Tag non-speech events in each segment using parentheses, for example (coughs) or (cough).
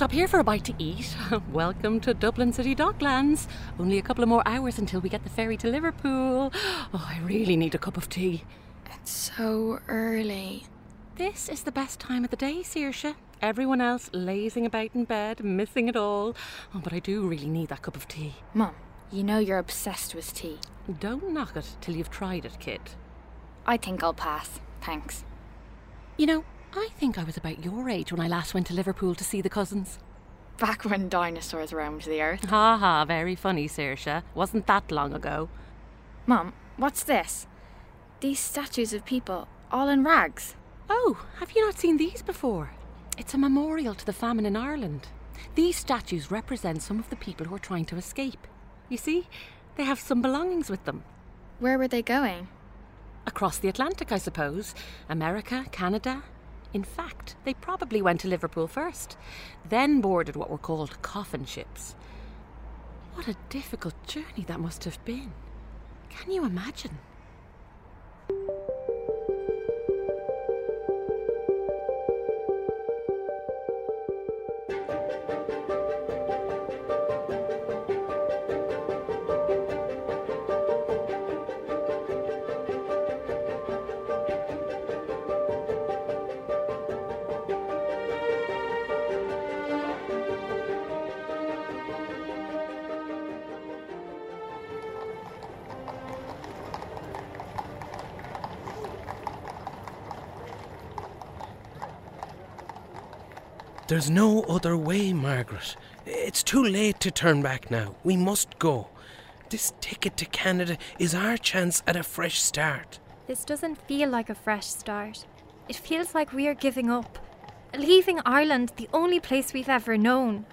Stop here for a bite to eat. (laughs) Welcome to Dublin City Docklands. Only a couple of more hours until we get the ferry to Liverpool. (gasps) Oh, I really need a cup of tea. It's so early. This is the best time of the day, Saoirse. Everyone else lazing about in bed, missing it all. Oh, but I do really need that cup of tea. Mum, you know you're obsessed with tea. Don't knock it till you've tried it, kid. I think I'll pass. Thanks. You know, I think I was about your age when I last went to Liverpool to see the cousins. Back when dinosaurs roamed the earth. Ha ha, very funny, Saoirse. Wasn't that long ago? Mum, what's this? These statues of people, all in rags. Oh, have you not seen these before? It's a memorial to the famine in Ireland. These statues represent some of the people who are trying to escape. You see, they have some belongings with them. Where were they going? Across the Atlantic, I suppose. America, Canada. In fact, they probably went to Liverpool first, then boarded what were called coffin ships. What a difficult journey that must have been. Can you imagine? There's no other way, Margaret. It's too late to turn back now. We must go. This ticket to Canada is our chance at a fresh start. This doesn't feel like a fresh start. It feels like we are giving up. Leaving Ireland, the only place we've ever known.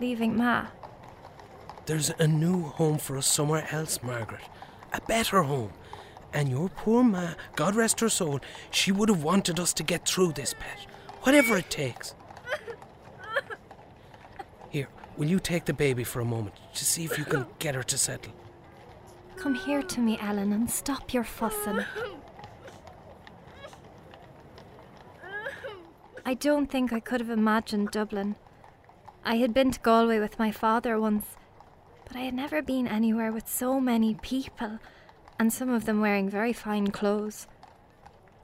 Leaving Ma. There's a new home for us somewhere else, Margaret. A better home. And your poor ma, God rest her soul, she would have wanted us to get through this, pet. Whatever it takes. Will you take the baby for a moment to see if you can (coughs) get her to settle? Come here to me, Ellen, and stop your fussing. I don't think I could have imagined Dublin. I had been to Galway with my father once, but I had never been anywhere with so many people, and some of them wearing very fine clothes.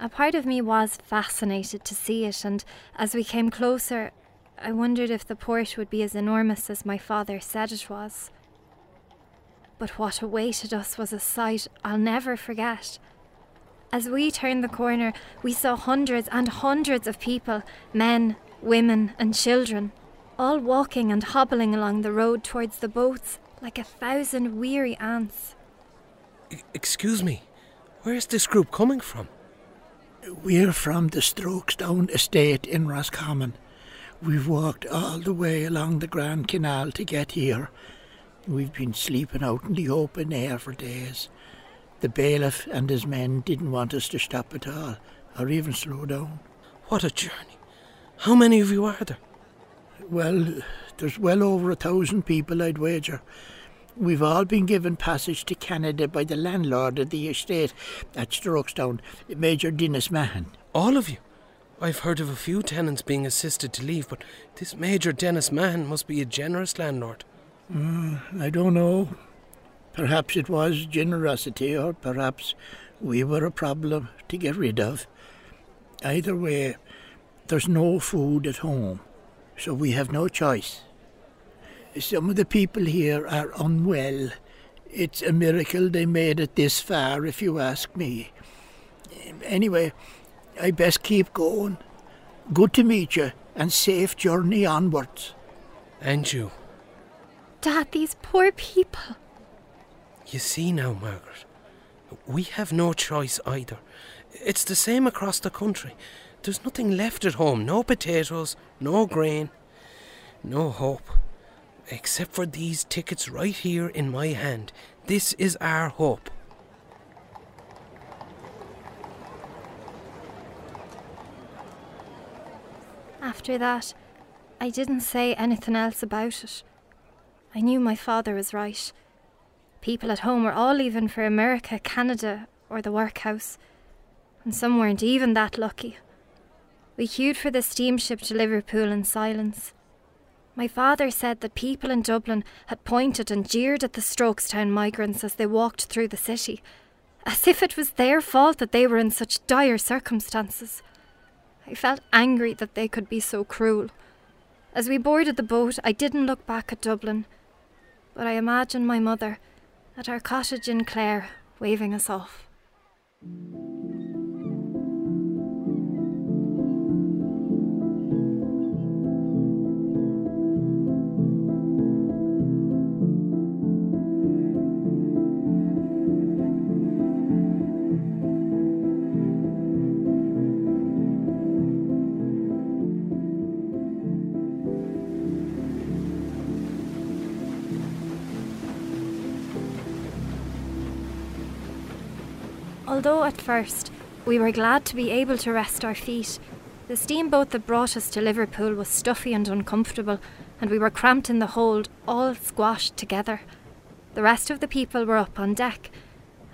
A part of me was fascinated to see it, and as we came closer, I wondered if the port would be as enormous as my father said it was. But what awaited us was a sight I'll never forget. As we turned the corner, we saw hundreds and hundreds of people men, women, and children all walking and hobbling along the road towards the boats like a thousand weary ants. E- excuse me, where's this group coming from? We're from the Strokestown estate in Roscommon. We've walked all the way along the Grand Canal to get here. We've been sleeping out in the open air for days. The bailiff and his men didn't want us to stop at all, or even slow down. What a journey. How many of you are there? Well, there's well over a thousand people, I'd wager. We've all been given passage to Canada by the landlord of the estate at Strokestown, Major Denis Mahon. All of you? I've heard of a few tenants being assisted to leave, but this Major Denis Mahon must be a generous landlord. Mm, I don't know. Perhaps it was generosity, or perhaps we were a problem to get rid of. Either way, there's no food at home, so we have no choice. Some of the people here are unwell. It's a miracle they made it this far, if you ask me. Anyway, I best keep going. Good to meet you, and safe journey onwards. And you. Dad, these poor people. You see now, Margaret, we have no choice either. It's the same across the country. There's nothing left at home no potatoes, no grain, no hope. Except for these tickets right here in my hand. This is our hope. After that, I didn't say anything else about it. I knew my father was right. People at home were all leaving for America, Canada, or the workhouse, and some weren't even that lucky. We queued for the steamship to Liverpool in silence. My father said that people in Dublin had pointed and jeered at the Strokestown migrants as they walked through the city, as if it was their fault that they were in such dire circumstances. I felt angry that they could be so cruel. As we boarded the boat, I didn't look back at Dublin, but I imagined my mother at our cottage in Clare waving us off. Although at first we were glad to be able to rest our feet, the steamboat that brought us to Liverpool was stuffy and uncomfortable, and we were cramped in the hold, all squashed together. The rest of the people were up on deck,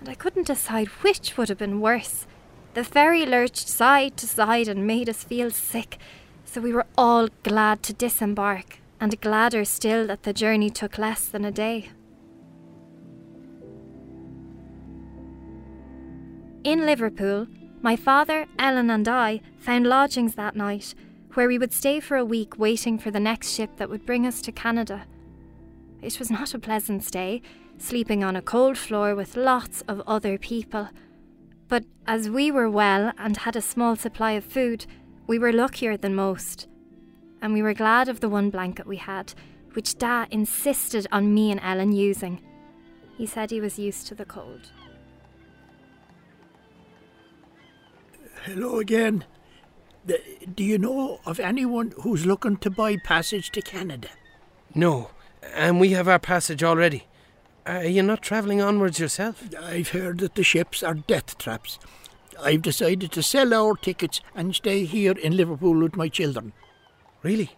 and I couldn't decide which would have been worse. The ferry lurched side to side and made us feel sick, so we were all glad to disembark, and gladder still that the journey took less than a day. In Liverpool, my father, Ellen, and I found lodgings that night where we would stay for a week waiting for the next ship that would bring us to Canada. It was not a pleasant stay, sleeping on a cold floor with lots of other people. But as we were well and had a small supply of food, we were luckier than most. And we were glad of the one blanket we had, which Da insisted on me and Ellen using. He said he was used to the cold. Hello again. D- Do you know of anyone who's looking to buy passage to Canada? No, and we have our passage already. Uh, are you not travelling onwards yourself? I've heard that the ships are death traps. I've decided to sell our tickets and stay here in Liverpool with my children. Really?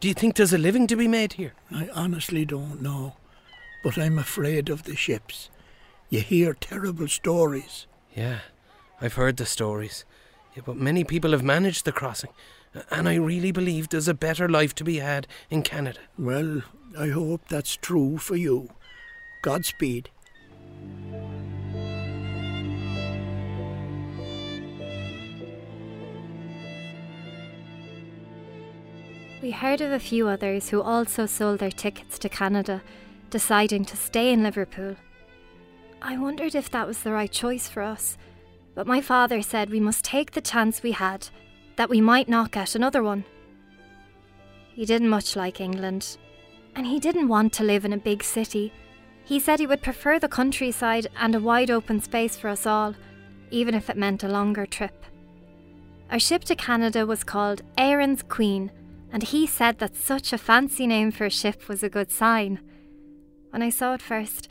Do you think there's a living to be made here? I honestly don't know, but I'm afraid of the ships. You hear terrible stories. Yeah, I've heard the stories. Yeah, but many people have managed the crossing, and I really believe there's a better life to be had in Canada. Well, I hope that's true for you. Godspeed. We heard of a few others who also sold their tickets to Canada, deciding to stay in Liverpool. I wondered if that was the right choice for us, but my father said we must take the chance we had, that we might not get another one. He didn't much like England, and he didn't want to live in a big city. He said he would prefer the countryside and a wide open space for us all, even if it meant a longer trip. Our ship to Canada was called Erin's Queen, and he said that such a fancy name for a ship was a good sign. When I saw it first,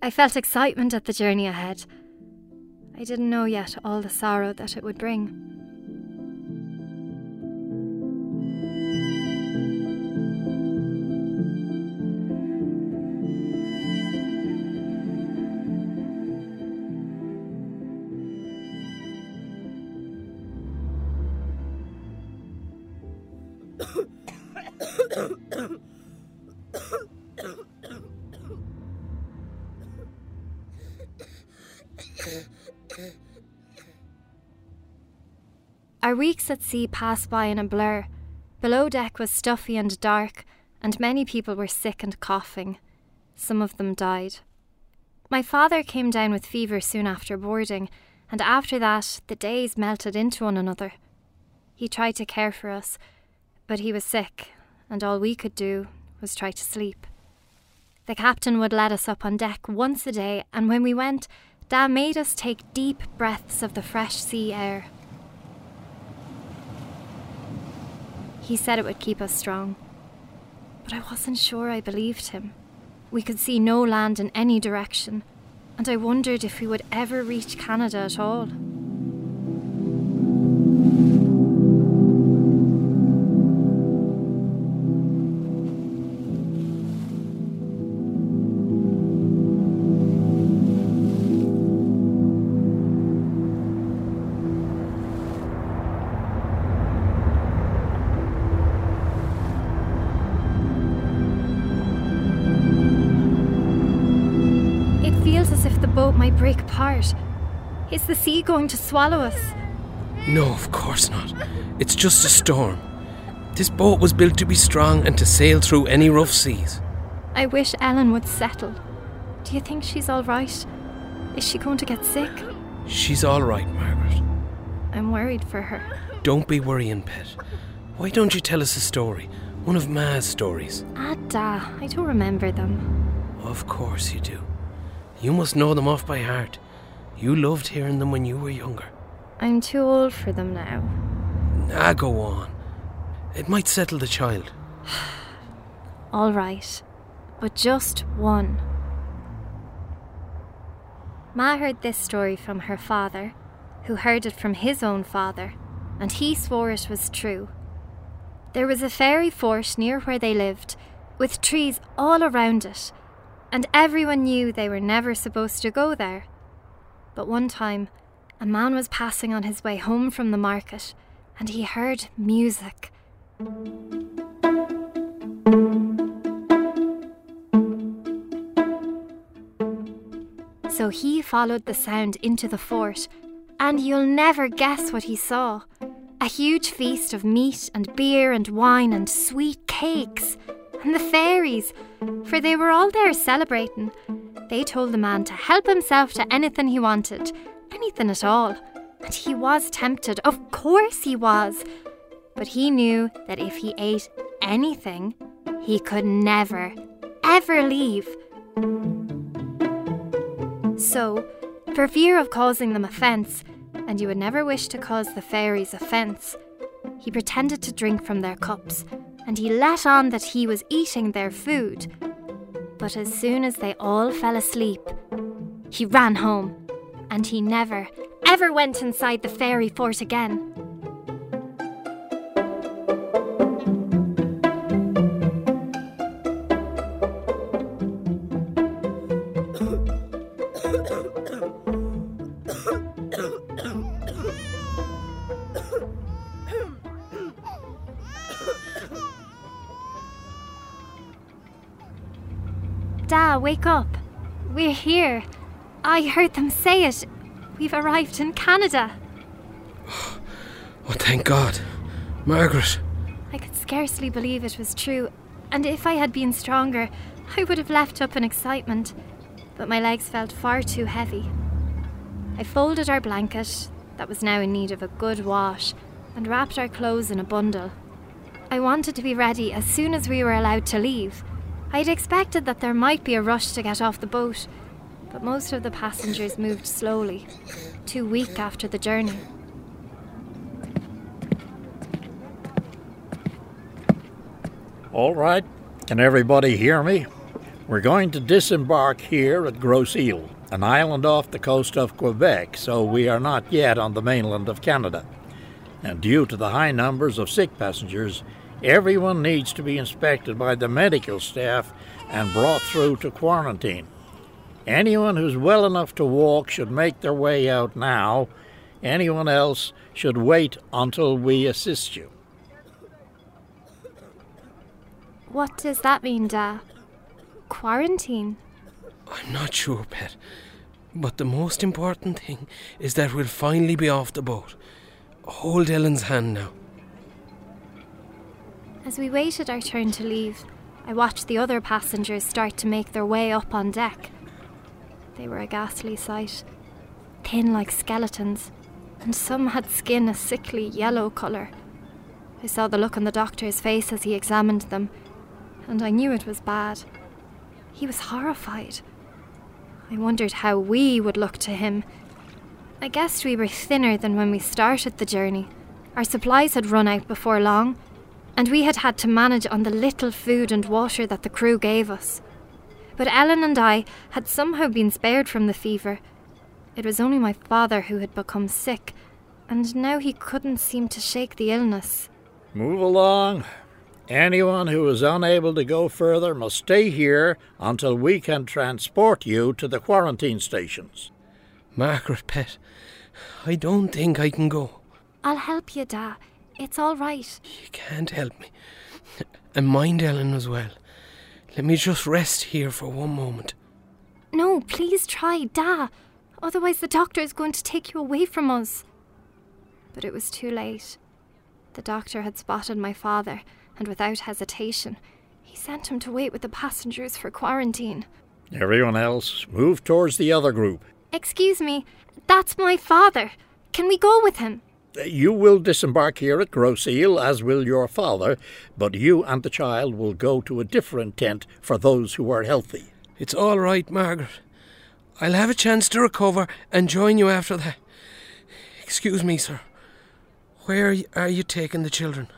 I felt excitement at the journey ahead. I didn't know yet all the sorrow that it would bring. Our weeks at sea passed by in a blur. Below deck was stuffy and dark, and many people were sick and coughing. Some of them died. My father came down with fever soon after boarding, and after that, the days melted into one another. He tried to care for us, but he was sick, and all we could do was try to sleep. The captain would let us up on deck once a day, and when we went, Dad made us take deep breaths of the fresh sea air. He said it would keep us strong. But I wasn't sure I believed him. We could see no land in any direction, and I wondered if we would ever reach Canada at all. Swallow us? No, of course not. It's just a storm. This boat was built to be strong and to sail through any rough seas. I wish Ellen would settle. Do you think she's all right? Is she going to get sick? She's all right, Margaret. I'm worried for her. Don't be worrying, pet. Why don't you tell us a story? One of Ma's stories. Ah, da, I don't remember them. Of course you do. You must know them off by heart. You loved hearing them when you were younger. I'm too old for them now. Ah, go on. It might settle the child. (sighs) All right, but just one. Ma heard this story from her father, who heard it from his own father, and he swore it was true. There was a fairy fort near where they lived, with trees all around it, and everyone knew they were never supposed to go there. But one time, a man was passing on his way home from the market, and he heard music. So he followed the sound into the fort, and you'll never guess what he saw a huge feast of meat and beer and wine and sweet cakes. And the fairies, for they were all there celebrating. They told the man to help himself to anything he wanted, anything at all. And he was tempted, of course he was. But he knew that if he ate anything, he could never, ever leave. So, for fear of causing them offence, and you would never wish to cause the fairies offence, he pretended to drink from their cups, and he let on that he was eating their food. But as soon as they all fell asleep, he ran home, and he never, ever went inside the fairy fort again. Wake up. We're here. I heard them say it. We've arrived in Canada. (sighs) Oh, thank God. Margaret. I could scarcely believe it was true, and if I had been stronger, I would have leapt up in excitement. But my legs felt far too heavy. I folded our blanket, that was now in need of a good wash, and wrapped our clothes in a bundle. I wanted to be ready as soon as we were allowed to leave. I'd expected that there might be a rush to get off the boat, but most of the passengers moved slowly, too weak after the journey. All right, can everybody hear me? We're going to disembark here at Grosse Ile, an island off the coast of Quebec, so we are not yet on the mainland of Canada. And due to the high numbers of sick passengers, everyone needs to be inspected by the medical staff and brought through to quarantine. Anyone who's well enough to walk should make their way out now. Anyone else should wait until we assist you. What does that mean, Da? Quarantine? I'm not sure, Pet. But the most important thing is that we'll finally be off the boat. Hold Ellen's hand now. As we waited our turn to leave, I watched the other passengers start to make their way up on deck. They were a ghastly sight, thin like skeletons, and some had skin a sickly yellow colour. I saw the look on the doctor's face as he examined them, and I knew it was bad. He was horrified. I wondered how we would look to him. I guessed we were thinner than when we started the journey. Our supplies had run out before long, and we had had to manage on the little food and water that the crew gave us. But Ellen and I had somehow been spared from the fever. It was only my father who had become sick, and now he couldn't seem to shake the illness. Move along. Anyone who is unable to go further must stay here until we can transport you to the quarantine stations. Margaret, pet, I don't think I can go. I'll help you, Da. It's all right. You can't help me. And mind Ellen as well. Let me just rest here for one moment. No, please try, Da. Otherwise, the doctor is going to take you away from us. But it was too late. The doctor had spotted my father, and without hesitation, he sent him to wait with the passengers for quarantine. Everyone else, move towards the other group. Excuse me, that's my father. Can we go with him? You will disembark here at Grosse Ile, as will your father, but you and the child will go to a different tent for those who are healthy. It's all right, Margaret. I'll have a chance to recover and join you after that. Excuse me, sir. Where are you taking the children?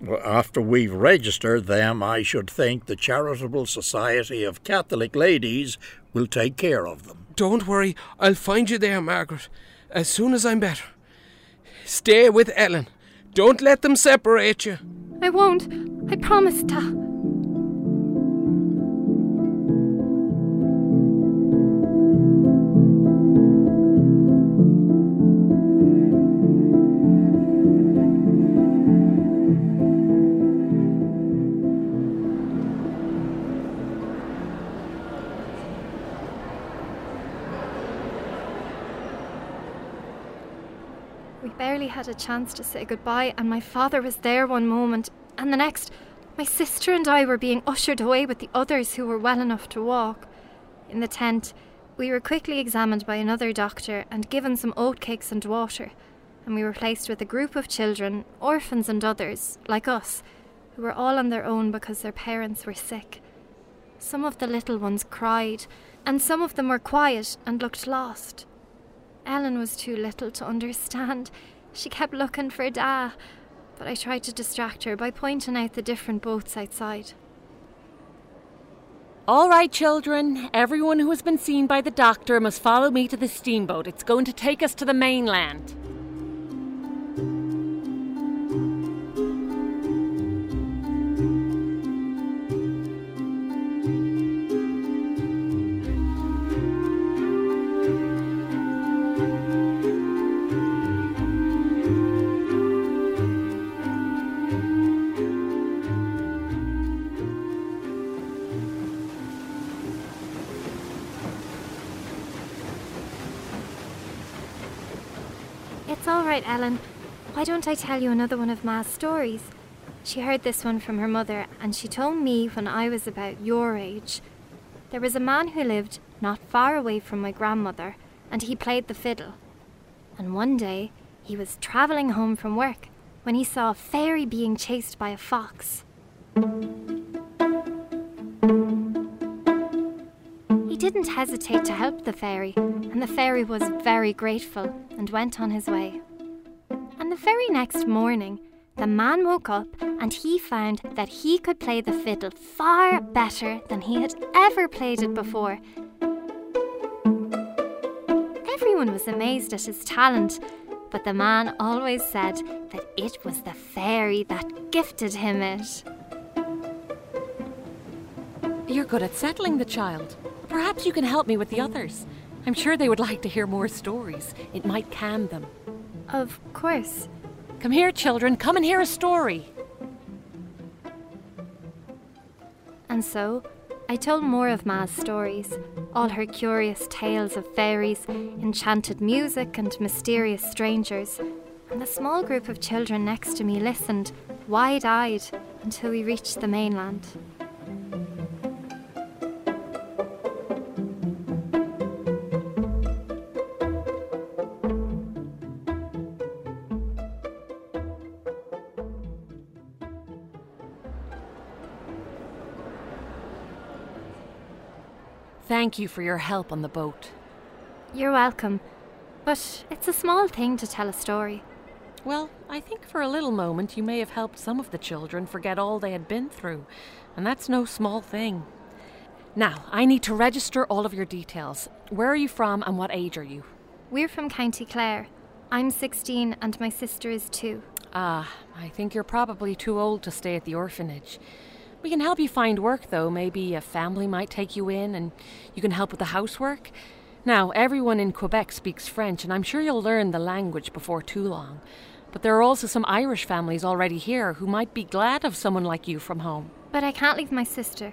Well, after we've registered them, I should think the Charitable Society of Catholic Ladies will take care of them. Don't worry, I'll find you there, Margaret, as soon as I'm better. Stay with Ellen. Don't let them separate you. I won't. I promise, Ta. Chance to say goodbye, and my father was there one moment, and the next, my sister and I were being ushered away with the others who were well enough to walk. In the tent, we were quickly examined by another doctor and given some oatcakes and water, and we were placed with a group of children, orphans and others, like us, who were all on their own because their parents were sick. Some of the little ones cried, and some of them were quiet and looked lost. Ellen was too little to understand. She kept looking for Da, but I tried to distract her by pointing out the different boats outside. All right, children. Everyone who has been seen by the doctor must follow me to the steamboat. It's going to take us to the mainland. Right, Ellen. Why don't I tell you another one of Ma's stories? She heard this one from her mother, and she told me when I was about your age. There was a man who lived not far away from my grandmother, and he played the fiddle. And one day, he was travelling home from work when he saw a fairy being chased by a fox. He didn't hesitate to help the fairy, and the fairy was very grateful and went on his way. The very next morning, the man woke up and he found that he could play the fiddle far better than he had ever played it before. Everyone was amazed at his talent, but the man always said that it was the fairy that gifted him it. You're good at settling the child. Perhaps you can help me with the others. I'm sure they would like to hear more stories. It might calm them. Of course. Come here, children. Come and hear a story. And so, I told more of Ma's stories, all her curious tales of fairies, enchanted music, and mysterious strangers. And the small group of children next to me listened, wide eyed, until we reached the mainland. Thank you for your help on the boat. You're welcome. But it's a small thing to tell a story. Well, I think for a little moment you may have helped some of the children forget all they had been through, and that's no small thing. Now, I need to register all of your details. Where are you from and what age are you? We're from County Clare. I'm 16 and my sister is 2. Ah, I think you're probably too old to stay at the orphanage. We can help you find work, though. Maybe a family might take you in and you can help with the housework. Now, everyone in Quebec speaks French, and I'm sure you'll learn the language before too long. But there are also some Irish families already here who might be glad of someone like you from home. But I can't leave my sister.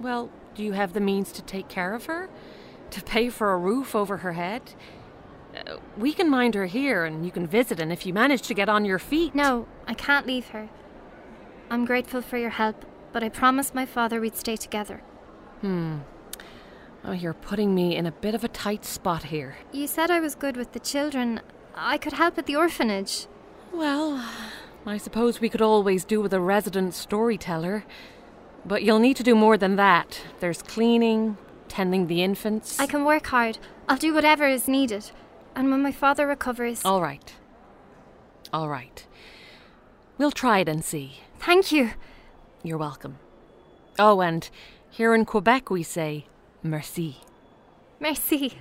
Well, do you have the means to take care of her? To pay for a roof over her head? Uh, we can mind her here and you can visit, and if you manage to get on your feet. No, I can't leave her. I'm grateful for your help, but I promised my father we'd stay together. Hmm. Oh, you're putting me in a bit of a tight spot here. You said I was good with the children. I could help at the orphanage. Well, I suppose we could always do with a resident storyteller. But you'll need to do more than that. There's cleaning, tending the infants. I can work hard. I'll do whatever is needed. And when my father recovers. All right. All right. We'll try it and see. Thank you. You're welcome. Oh, and here in Quebec we say merci. Merci.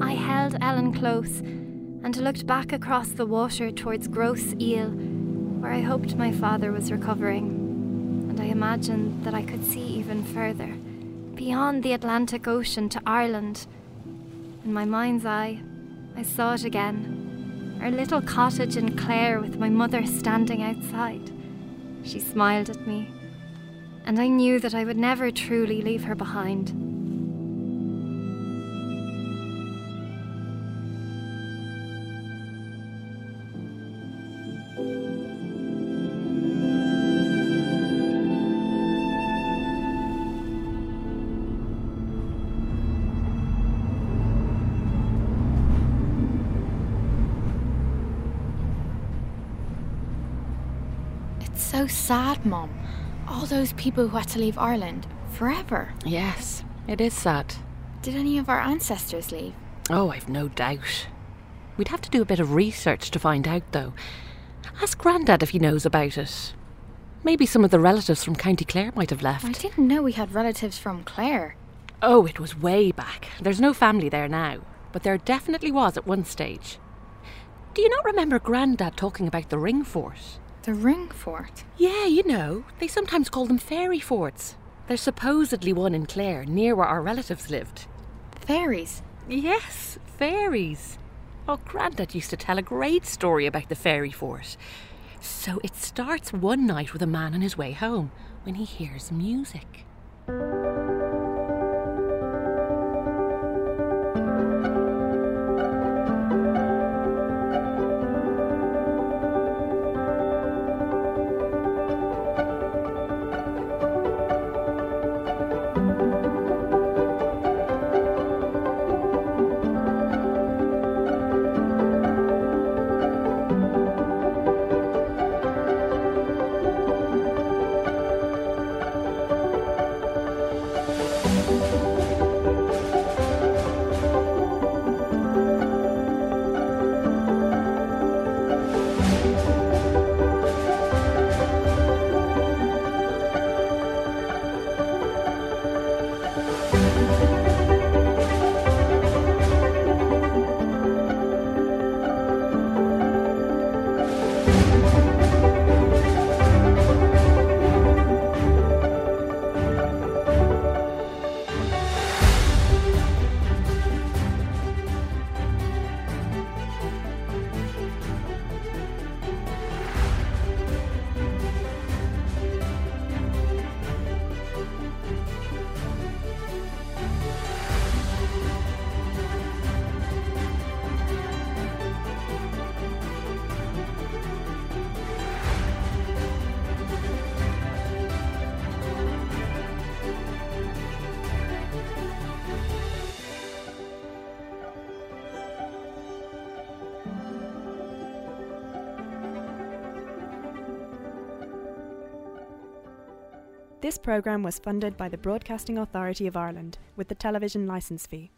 I held Ellen close and looked back across the water towards Grosse Ile, where I hoped my father was recovering. And I imagined that I could see even further, beyond the Atlantic Ocean to Ireland. In my mind's eye, I saw it again. Our little cottage in Clare with my mother standing outside. She smiled at me, and I knew that I would never truly leave her behind. So sad, Mom. All those people who had to leave Ireland forever. Yes, it is sad. Did any of our ancestors leave? Oh, I've no doubt. We'd have to do a bit of research to find out, though. Ask Grandad if he knows about it. Maybe some of the relatives from County Clare might have left. I didn't know we had relatives from Clare. Oh, it was way back. There's no family there now, but there definitely was at one stage. Do you not remember Grandad talking about the ring fort? The Ring Fort. Yeah, you know, they sometimes call them fairy forts. There's supposedly one in Clare, near where our relatives lived. Fairies. Yes, fairies. Oh, Grandad used to tell a great story about the fairy fort. So it starts one night with a man on his way home when he hears music. This programme was funded by the Broadcasting Authority of Ireland with the television licence fee.